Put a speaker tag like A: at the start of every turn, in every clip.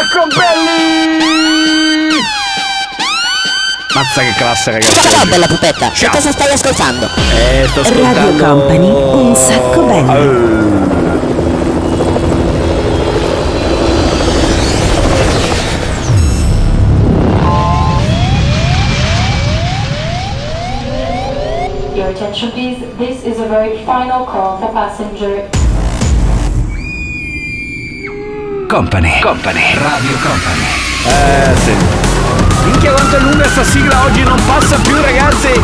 A: sacco belli! Mazza che classe ragazzi!
B: Ciao bella pupetta, che cosa stai ascoltando?
A: Eh, sto ascoltando...
C: Radio Company, un sacco belli.
D: Your attention please. This is a very final call for passenger
E: Company. Company. Radio Company.
A: Eh sì. Minchia quanto è lunga sta sigla oggi, non passa più ragazzi!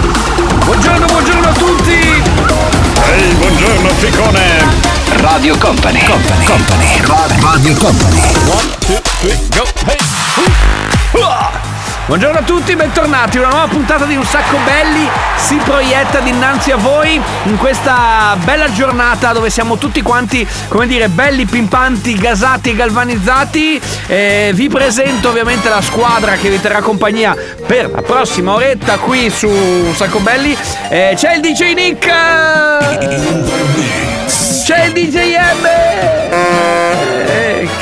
A: Buongiorno, buongiorno a tutti! Ehi, buongiorno Ficone!
E: Radio Company. Company. Company. Radio Company.
A: One, two, three, go! Hey! Uh! Buongiorno a tutti, bentornati. Una nuova puntata di Un Sacco Belli si proietta dinanzi a voi in questa bella giornata dove siamo tutti quanti, come dire, belli, pimpanti, gasati e galvanizzati. Eh, vi presento ovviamente la squadra che vi terrà compagnia per la prossima oretta qui su Un Sacco Belli. Eh, c'è il DJ Nick! C'è il DJ M!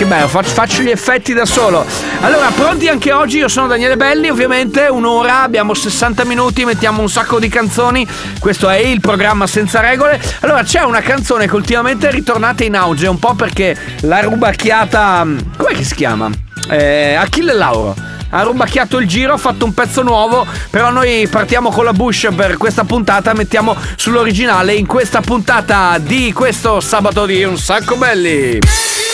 A: Che bello, faccio, gli effetti da solo. Allora, pronti anche oggi? Io sono Daniele Belli, ovviamente un'ora, abbiamo 60 minuti, mettiamo un sacco di canzoni. Questo è il programma senza regole. Allora, c'è una canzone che ultimamente è ritornata in auge, un po' perché la rubacchiata. Com'è che si chiama? Eh, Achille Lauro ha rubacchiato il giro, ha fatto un pezzo nuovo, però noi partiamo con la Bush per questa puntata, mettiamo sull'originale in questa puntata di questo sabato di Un Sacco Belli.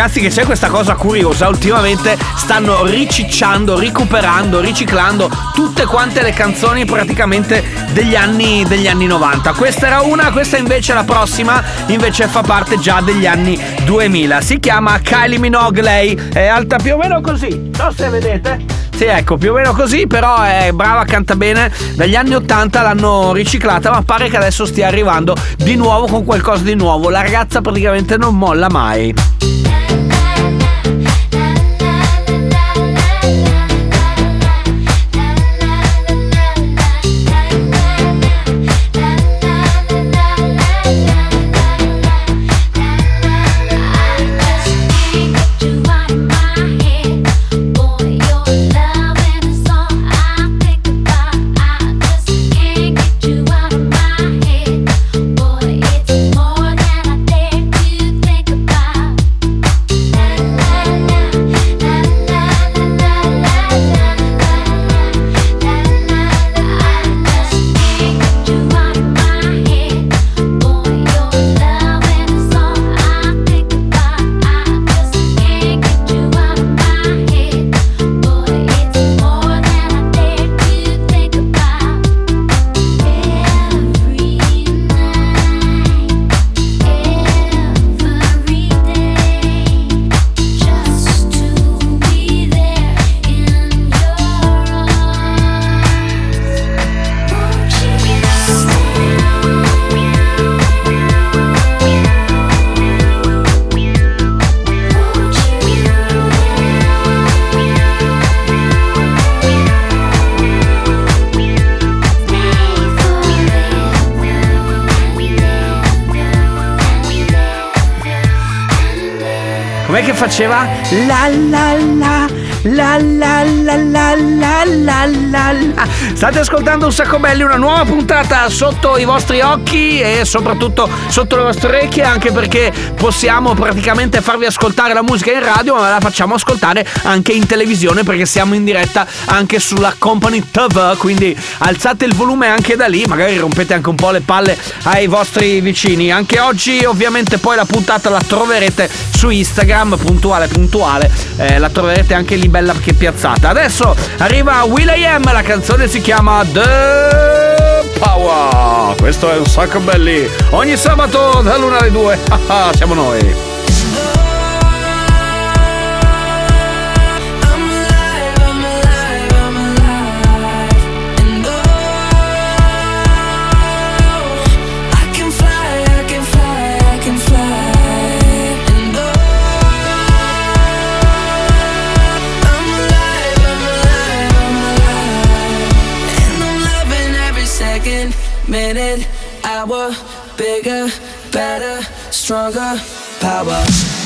A: Ragazzi che c'è questa cosa curiosa, ultimamente stanno ricicciando, recuperando, riciclando tutte quante le canzoni praticamente degli anni, degli anni 90. Questa era una, questa invece la prossima, invece fa parte già degli anni 2000. Si chiama Kylie Minogue, lei è alta più o meno così, non so se vedete. Sì, ecco, più o meno così, però è brava, canta bene. Dagli anni 80 l'hanno riciclata, ma pare che adesso stia arrivando di nuovo con qualcosa di nuovo. La ragazza praticamente non molla mai. Com'è che faceva? La la la la la la la la la la la. State ascoltando un sacco belli, una nuova puntata sotto i vostri occhi e soprattutto sotto le vostre orecchie, anche perché possiamo praticamente farvi ascoltare la musica in radio, ma la facciamo ascoltare anche in televisione perché siamo in diretta anche sulla Company TV, quindi alzate il volume anche da lì, magari rompete anche un po' le palle ai vostri vicini. Anche oggi ovviamente poi la puntata la troverete su Instagram, puntuale puntuale, eh, la troverete anche lì bella che piazzata. Adesso arriva Will.i.am, la canzone si chiama The Power. Questo è un sacco belli. Ogni sabato dall'una alle due. Ah, Siamo noi.
F: Hour. Bigger, better, stronger, power.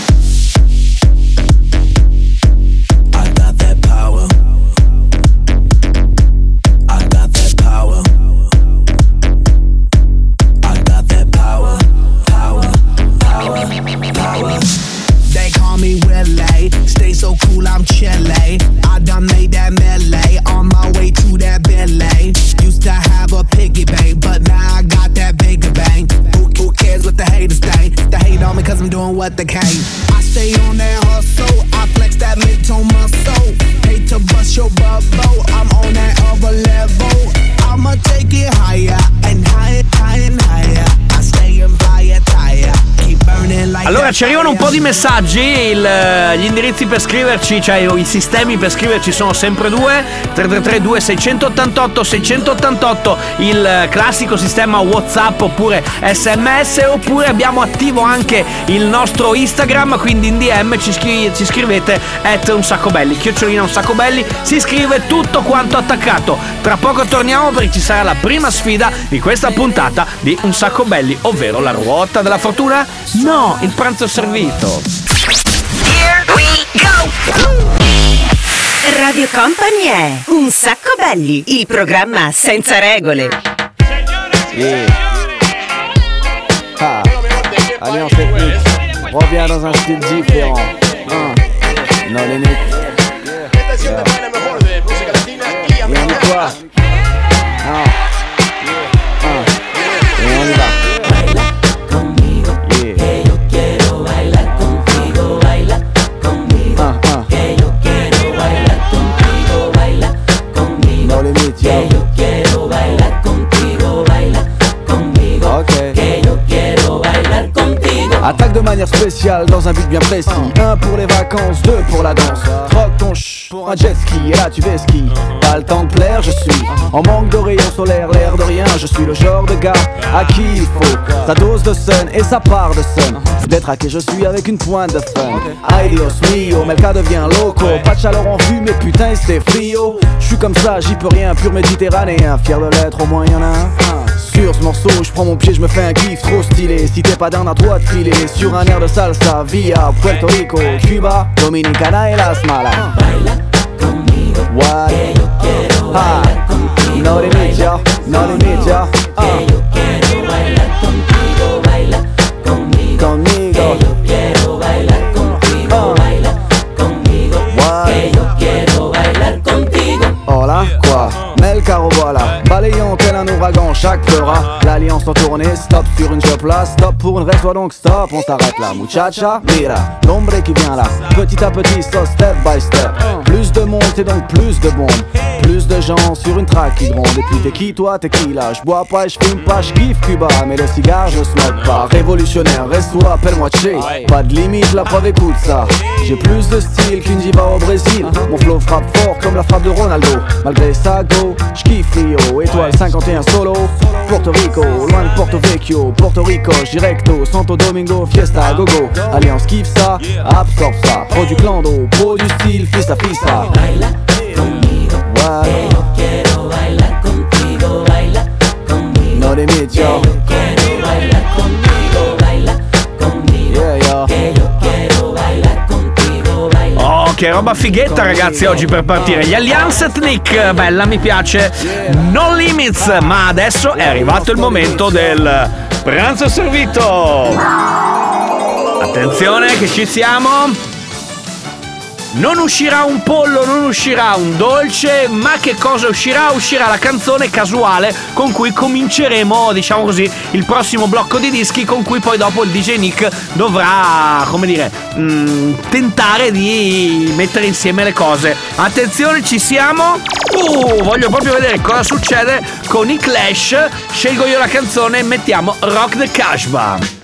A: Jenny arrivano un po' di messaggi, il, eh, gli indirizzi per scriverci, cioè i sistemi per scriverci sono sempre due, 333 2688 688 il eh, classico sistema Whatsapp oppure SMS oppure abbiamo attivo anche il nostro Instagram, quindi in DM ci, scri- ci scrivete at un sacco belli, chiocciolina un sacco belli, si scrive tutto quanto attaccato. Tra poco torniamo perché ci sarà la prima sfida di questa puntata di un sacco belli, ovvero la ruota della fortuna? No, il pranzo servito.
C: Radio Company è Un sacco belli, il programma senza regole.
G: Ah, Alliance ethnique, reviens dans un style différent. Hein. Non limite. Et de manière spéciale dans un but bien précis. Un pour les vacances, deux pour la danse. Pour un jet ski et là tu fais ski. Pas le temps de plaire, je suis en manque de rayons solaires, l'air de rien. Je suis le genre de gars à qui il faut sa dose de sun et sa part de sun. D'être à qui je suis avec une pointe de fun. Ay Dios mio, Melka devient loco. Pas de chaleur en vue, mais putain, c'était frio. Je suis comme ça, j'y peux rien, pur méditerranéen. Fier de l'être, au moins y en a un. Sur ce morceau, je prends mon pied, je me fais un kiff trop stylé. Si t'es pas d'un à toi de filer sur un air de salsa via Puerto Rico, Cuba, Dominicana et Las Malas. What? 너를 믿어 너를 믿어 Chaque fera. L'alliance en tournée, stop sur une job là Stop pour une reste, donc stop, on s'arrête là Muchacha, mira, l'ombre qui vient là. Petit à petit, so step by step. Plus de monde, c'est donc plus de bombes Plus de gens sur une track qui grondent Et puis t'es qui toi, t'es qui? Là Je bois pas, je fume pas, je kiffe Cuba. Mais le cigare, je smoke pas. Révolutionnaire, reste-toi, appelle-moi Che. Pas de limite, la preuve écoute ça. J'ai plus de style qu'une diva au Brésil. Mon flow frappe fort comme la frappe de Ronaldo. Malgré ça, go, j'kiffe Rio. Étoile 51 solo. Porto Rico, loin de Porto Vecchio. Porto Rico, directo, Santo Domingo, Fiesta, gogo Alliance kiffe ça, absorbe ça. Produit clando, pro du style, fista fista Ouais. No limit, yo Yeah, yo
A: che roba fighetta ragazzi oggi per partire. Gli Alliance Ethnic, bella, mi piace. No limits, ma adesso è arrivato il momento del pranzo servito. Attenzione che ci siamo. Non uscirà un pollo, non uscirà un dolce, ma che cosa uscirà? Uscirà la canzone casuale con cui cominceremo, diciamo così, il prossimo blocco di dischi con cui poi dopo il DJ Nick dovrà, come dire, mm, tentare di mettere insieme le cose. Attenzione, ci siamo. Uh, voglio proprio vedere cosa succede con i Clash. Scelgo io la canzone e mettiamo Rock the Kashba.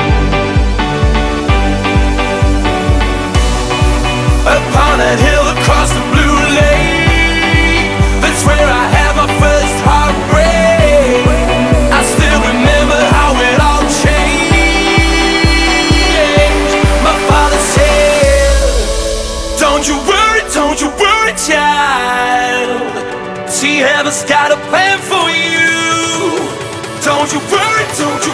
H: Upon a hill across the blue lake, that's where I had my first heartbreak. I still remember how it all changed. My father said, Don't you worry, don't you worry, child. See, heaven's got a plan for you. Don't you worry, don't you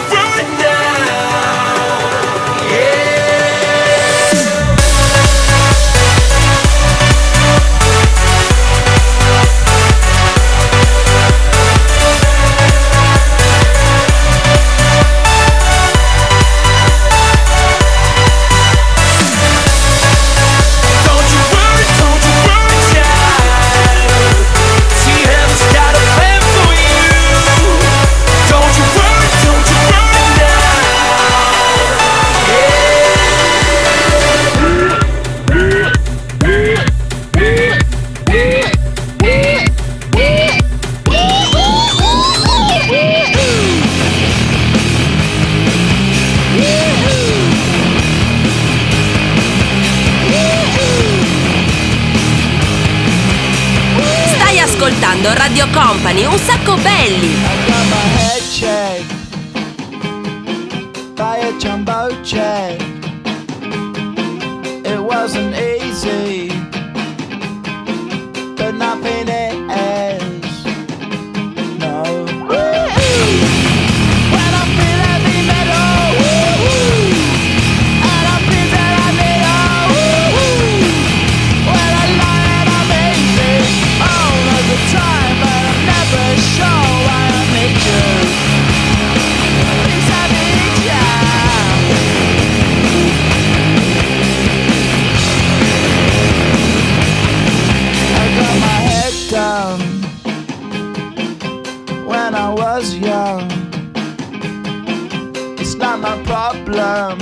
I: problem.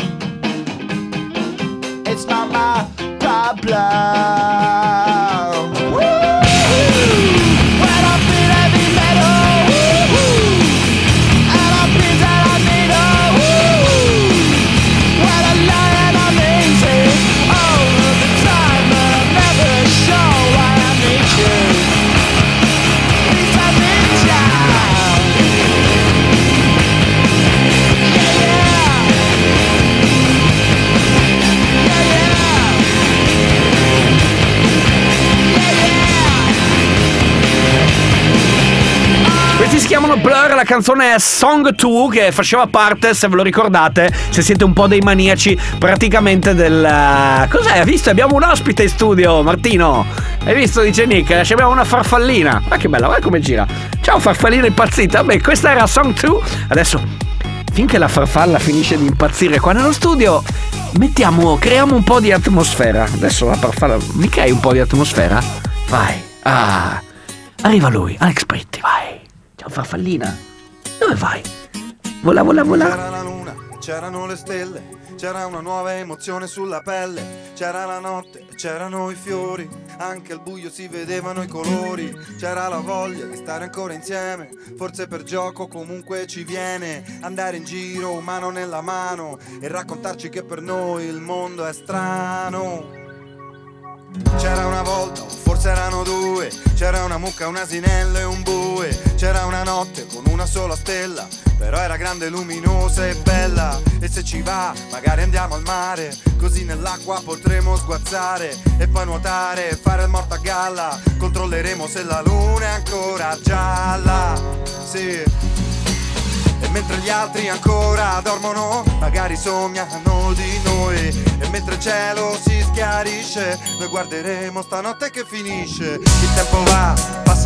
I: It's not my problem.
A: La canzone Song 2 che faceva parte, se ve lo ricordate, se siete un po' dei maniaci, praticamente del... eh, Cos'è? Hai visto? Abbiamo un ospite in studio, Martino. Hai visto? Dice Nick, ci abbiamo una farfallina. Ma che bella, guarda come gira. Ciao farfallina impazzita. Beh, questa era Song 2. Adesso, finché la farfalla finisce di impazzire qua nello studio, mettiamo, creiamo un po' di atmosfera. Adesso la farfalla, mi crei un po' di atmosfera? Vai. Ah, arriva lui, Alex Britti, vai. Farfallina. Dove vai? Vola, vola, vola.
J: C'era la luna, c'erano le stelle, c'era una nuova emozione sulla pelle, c'era la notte, c'erano i fiori, anche al buio si vedevano i colori, c'era la voglia di stare ancora insieme, forse per gioco comunque ci viene, andare in giro mano nella mano e raccontarci che per noi il mondo è strano. C'era una volta, forse erano due, c'era una mucca, un asinello e un bue, c'era una notte con una sola stella, però era grande, luminosa e bella, e se ci va magari andiamo al mare, così nell'acqua potremo sguazzare e poi nuotare e fare il morto a galla, controlleremo se la luna è ancora gialla, sì. E mentre gli altri ancora dormono, magari sognano di noi. E mentre il cielo si schiarisce, noi guarderemo stanotte che finisce. Il tempo va,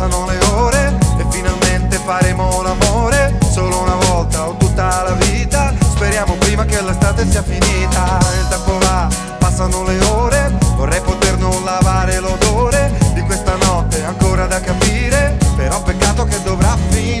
J: passano le ore e finalmente faremo l'amore. Solo una volta o tutta la vita. Speriamo prima che l'estate sia finita. Il tempo va, passano le ore. Vorrei poter non lavare l'odore di questa notte ancora da capire. Però peccato che dovrà finire.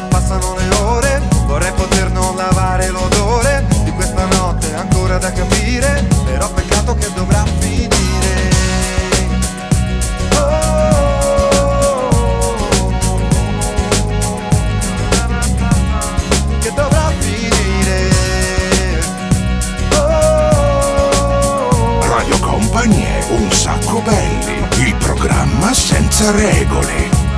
J: passano le ore. Vorrei poter non lavare l'odore di questa notte ancora da capire. Però peccato che dovrà finire. Che dovrà finire.
E: Radio Company un sacco belli, il programma senza regole.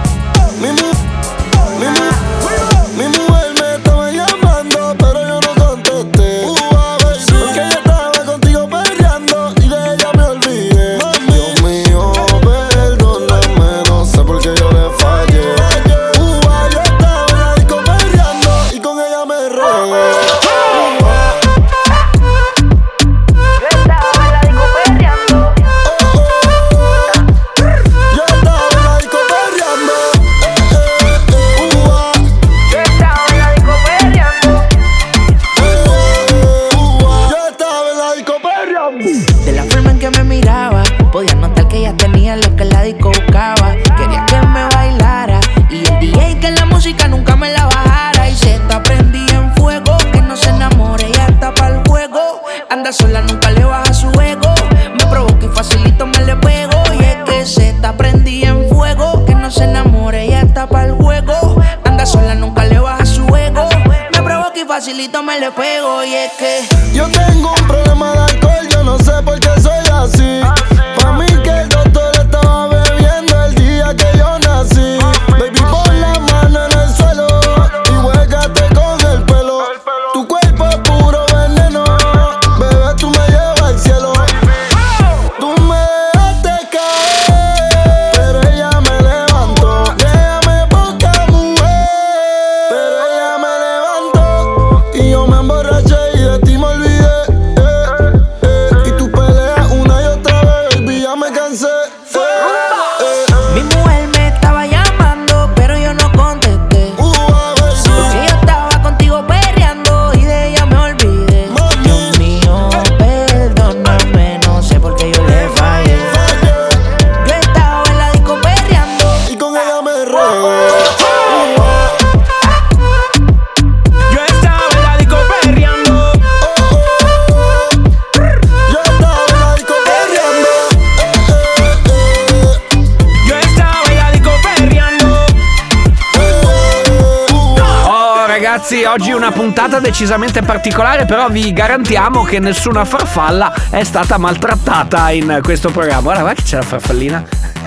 A: Puntata decisamente particolare, però vi garantiamo che nessuna farfalla è stata maltrattata in questo programma. Guarda, guarda che c'è la farfallina.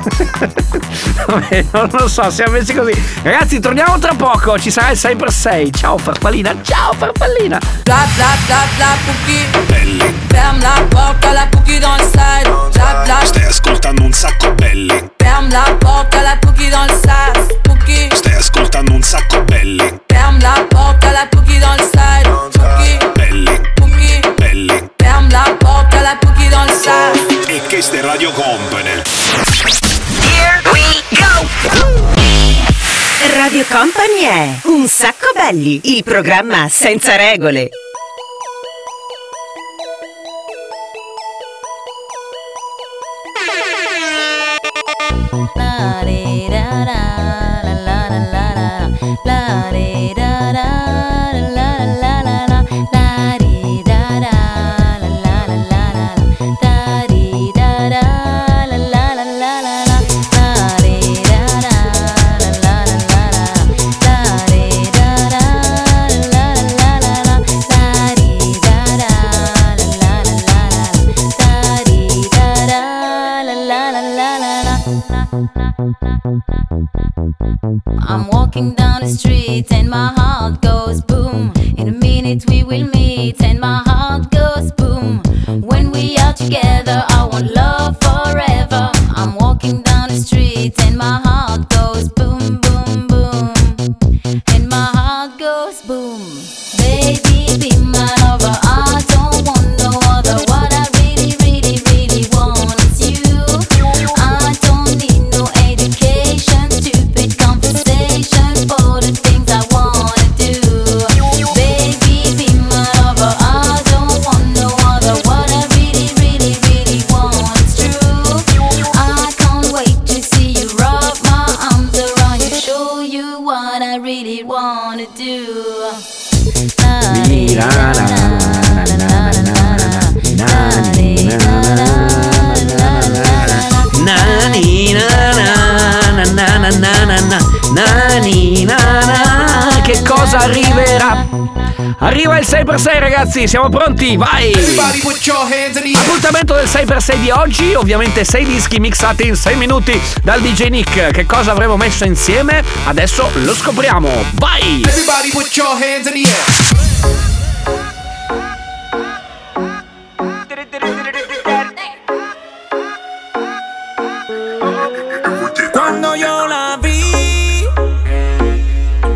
A: Vabbè, non lo so, siamo messi così. Ragazzi, torniamo tra poco, ci sarà il 6x6. Ciao farfallina, ciao farfallina.
K: Bla bla bla bla cookie Ferme la porte à la cookie dans le side Bla bla
E: Stai ascoltando un sacco belli.
K: Ferme la porte à la cookie dans le side Cookie
E: Stai ascoltando un sacco belli.
K: La porte à la cookie dans le side Cookie
E: Belli,
K: Cookie
E: belli.
K: Ferme la porte à la cookie dans le side
E: E questa è Radio Company.
C: Here we go! Radio Company è Un sacco belli, il programma senza regole.
L: da da da da I'm walking down the street and my heart goes boom. In a minute we will meet and my heart goes boom. When we are together, I want love forever. I'm walking down the street and my heart
A: 6x6 ragazzi, siamo pronti, vai!
M: Everybody put your hands in the air.
A: Appuntamento del 6x6 di oggi, ovviamente 6 dischi mixati in 6 minuti dal DJ Nick. Che cosa avremo messo insieme? Adesso lo scopriamo, vai!
M: Everybody put your hands in the air.
N: Cuando yo la vi,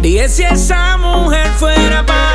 N: dije si esa mujer fuera para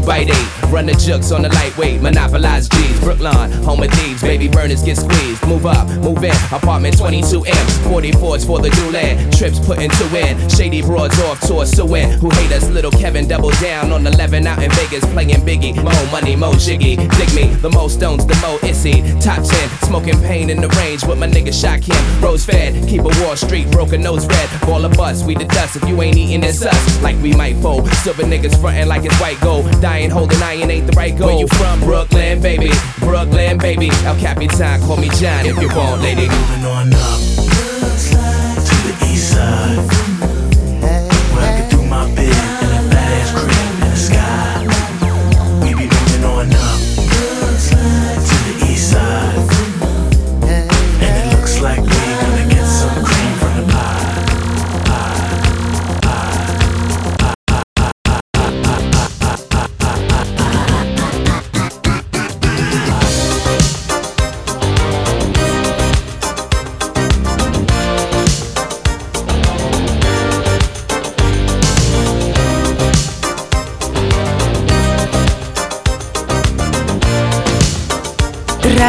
O: you bite eight. Run the jukes on the lightweight, monopolize G's. Brooklyn, home of thieves, baby burners get squeezed. Move up, move in, apartment 22 M's. 44s for the new land, trips putting two in. Shady broads off tour, suing. Who hate us, little Kevin double down on 11 out in Vegas, playing Biggie. Mo money, mo jiggy. Dig me, the most stones, the mo issy. Top 10, smoking pain in the range with my nigga Shock him. Rose fed, keep a Wall Street, broken nose red. Ball of bust, we the dust. If you ain't eating, it's us. Like we might fold. Silver niggas frontin' like it's white gold. Dying, holding iron ain't the right goal. Where you from, Brooklyn, baby? Brooklyn, baby. El Capitan, call me John if you want, lady.
H: moving on up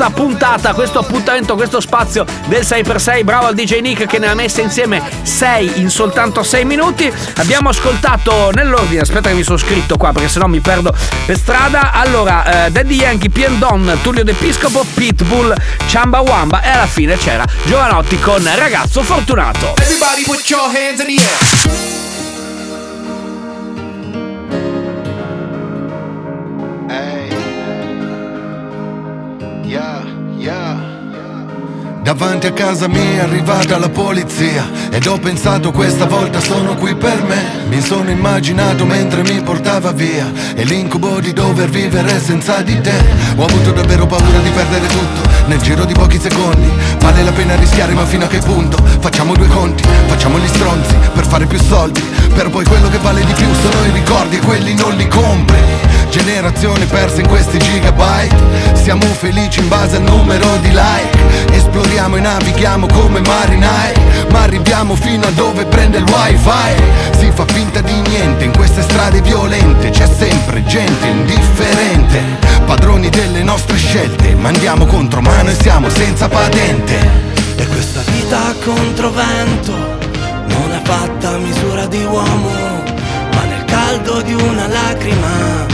I: Questa
A: puntata, questo appuntamento, questo spazio del 6x6. Bravo al DJ Nick che ne ha messe insieme 6 in soltanto 6 minuti. Abbiamo ascoltato nell'ordine, aspetta che mi sono scritto qua perché sennò mi perdo per strada. Allora, eh, Daddy Yankee, Pien Don, Tullio D'Episcopo, Pitbull, Chamba Wamba e alla fine c'era Giovanotti con Ragazzo Fortunato.
M: Everybody put your hands in the air.
J: Davanti a casa mia è arrivata la polizia Ed ho pensato questa volta sono qui per me. Mi sono immaginato mentre mi portava via E l'incubo di dover vivere senza di te. Ho avuto davvero paura di perdere tutto Nel giro di pochi secondi. Vale la pena rischiare ma fino a che punto? Facciamo due conti, facciamo gli stronzi Per fare più soldi. Però poi quello che vale di più sono i ricordi E quelli non li compri Generazione persa in questi gigabyte. Siamo felici in base al numero di like. Esploriamo e navighiamo come marinai Ma arriviamo fino a dove prende il wifi. Si fa finta di niente in queste strade violente. C'è sempre gente indifferente. Padroni delle nostre scelte. Ma andiamo contro mano e siamo senza patente.
L: E questa vita a controvento non è fatta a misura di uomo, ma nel caldo di una lacrima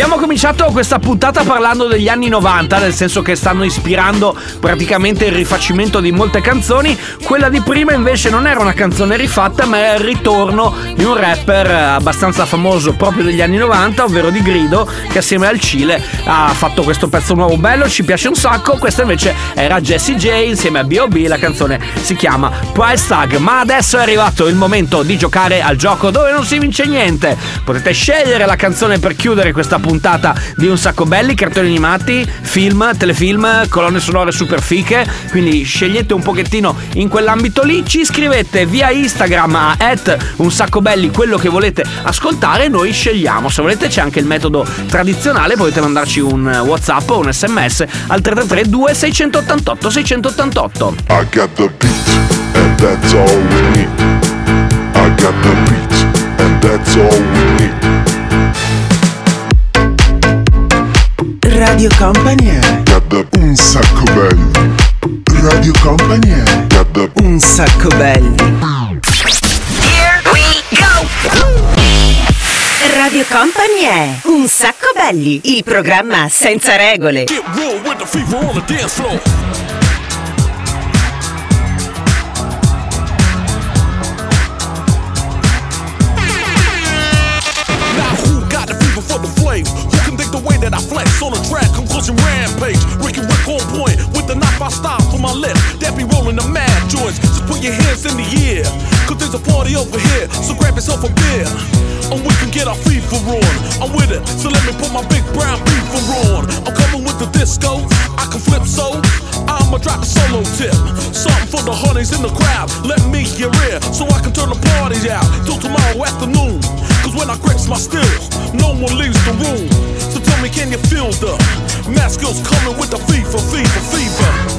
A: abbiamo cominciato questa puntata parlando degli anni 90, nel senso che stanno ispirando praticamente il rifacimento di molte canzoni. Quella di prima invece non era una canzone rifatta, ma era il ritorno di un rapper abbastanza famoso proprio degli anni 90, ovvero di Grido, che assieme al Cile ha fatto questo pezzo nuovo bello, ci piace un sacco. Questa invece era Jessie J insieme a B.O.B. La canzone si chiama Price Tag. Ma adesso è arrivato il momento di giocare al gioco dove non si vince niente. Potete scegliere la canzone per chiudere questa puntata di Un Sacco Belli, cartoni animati, film, telefilm, colonne sonore super fiche. Quindi scegliete un pochettino in quell'ambito lì. Ci scrivete via Instagram a un sacco belli quello che volete ascoltare noi scegliamo. Se volete c'è anche il metodo tradizionale, potete mandarci un WhatsApp o un SMS al 333 2688 688.
P: I got the beat, and that's all we need. I got the beat, and that's all we need.
Q: Radio Company è
P: Got the un sacco belli. Radio Company è Got the
Q: un sacco belli.
R: Radio Company è Un sacco belli, il programma senza regole.
S: Now who got the fever for the flame? Who can think the way that I flex on a track? Conclusion rampage. Ricky Rick on point with the knife I style for my left. That be rolling the mad joints. Just put your hands in the air. Cause there's a party over here. So grab yourself a beer. And we can get our fever on. I'm with it. So let me put my big brown beaver on. I'm coming with the disco. I can flip so. I'ma drop a solo tip. Something for the honeys in the crowd. Let me your ear so I can turn the party out till tomorrow afternoon. Cause when I grips my steel. No one leaves the room. So tell me, can you feel the math skills coming with the fever, fever, fever?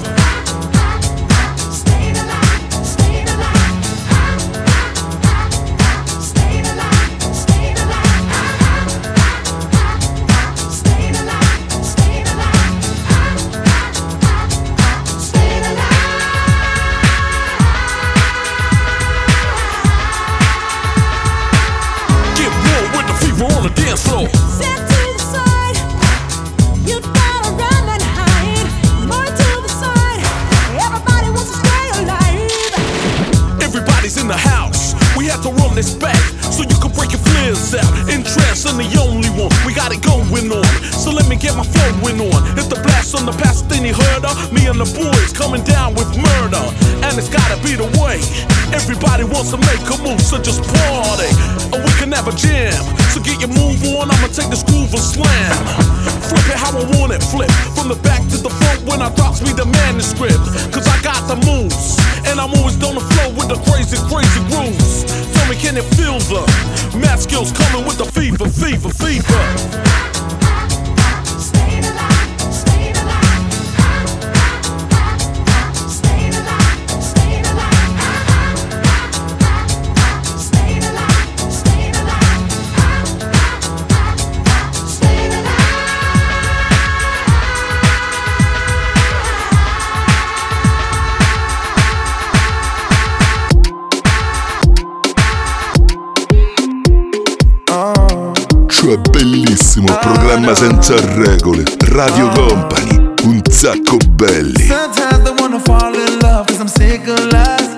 E: Bellissimo, programma senza regole, Radio Company, un sacco belli.
I: Sometimes I wanna fall in love cause I'm sick of lies.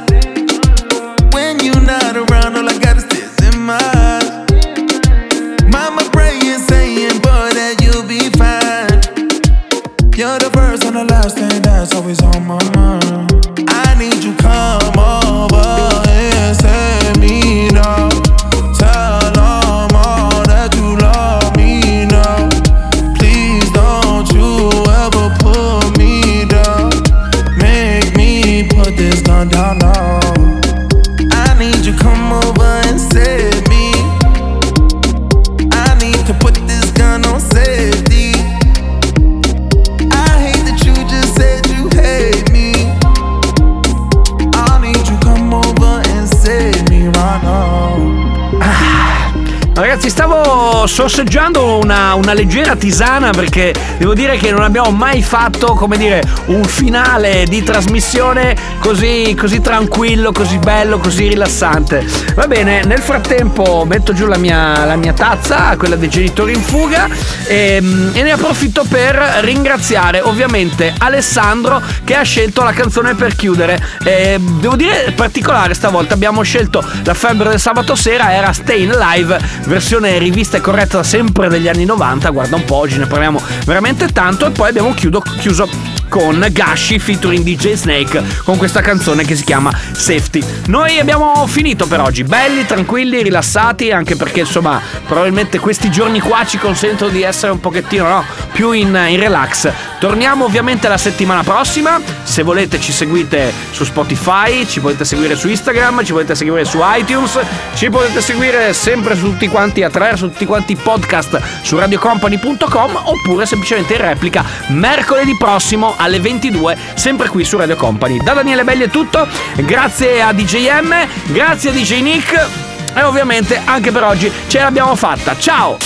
A: Sorseggiando una, una leggera tisana perché devo dire che non abbiamo mai fatto, come dire, un finale di trasmissione così, così tranquillo, così bello, così rilassante. Va bene, nel frattempo metto giù la mia, la mia tazza, quella dei genitori in fuga, e, e ne approfitto per ringraziare ovviamente Alessandro che ha scelto la canzone per chiudere. E devo dire particolare stavolta, abbiamo scelto la febbre del sabato sera, era Stayin' Live, versione rivista e corretta sempre degli anni 90, guarda un po', oggi ne parliamo veramente tanto e poi abbiamo chiudo- chiuso con Gashi featuring DJ Snake con questa canzone che si chiama Safety. Noi abbiamo finito per oggi, belli, tranquilli, rilassati, anche perché insomma probabilmente questi giorni qua ci consentono di essere un pochettino no, più in, in relax. Torniamo ovviamente la settimana prossima, se volete ci seguite su Spotify, ci potete seguire su Instagram, ci potete seguire su iTunes, ci potete seguire sempre su tutti quanti attraverso tutti quanti i podcast su radiocompany.com oppure semplicemente in replica mercoledì prossimo alle 22 sempre qui su Radio Company. Da Daniele Belli è tutto, grazie a DJM, grazie a DJ Nick e ovviamente anche per oggi ce l'abbiamo fatta. Ciao!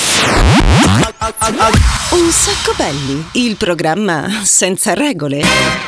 C: Un sacco belli, il programma senza regole.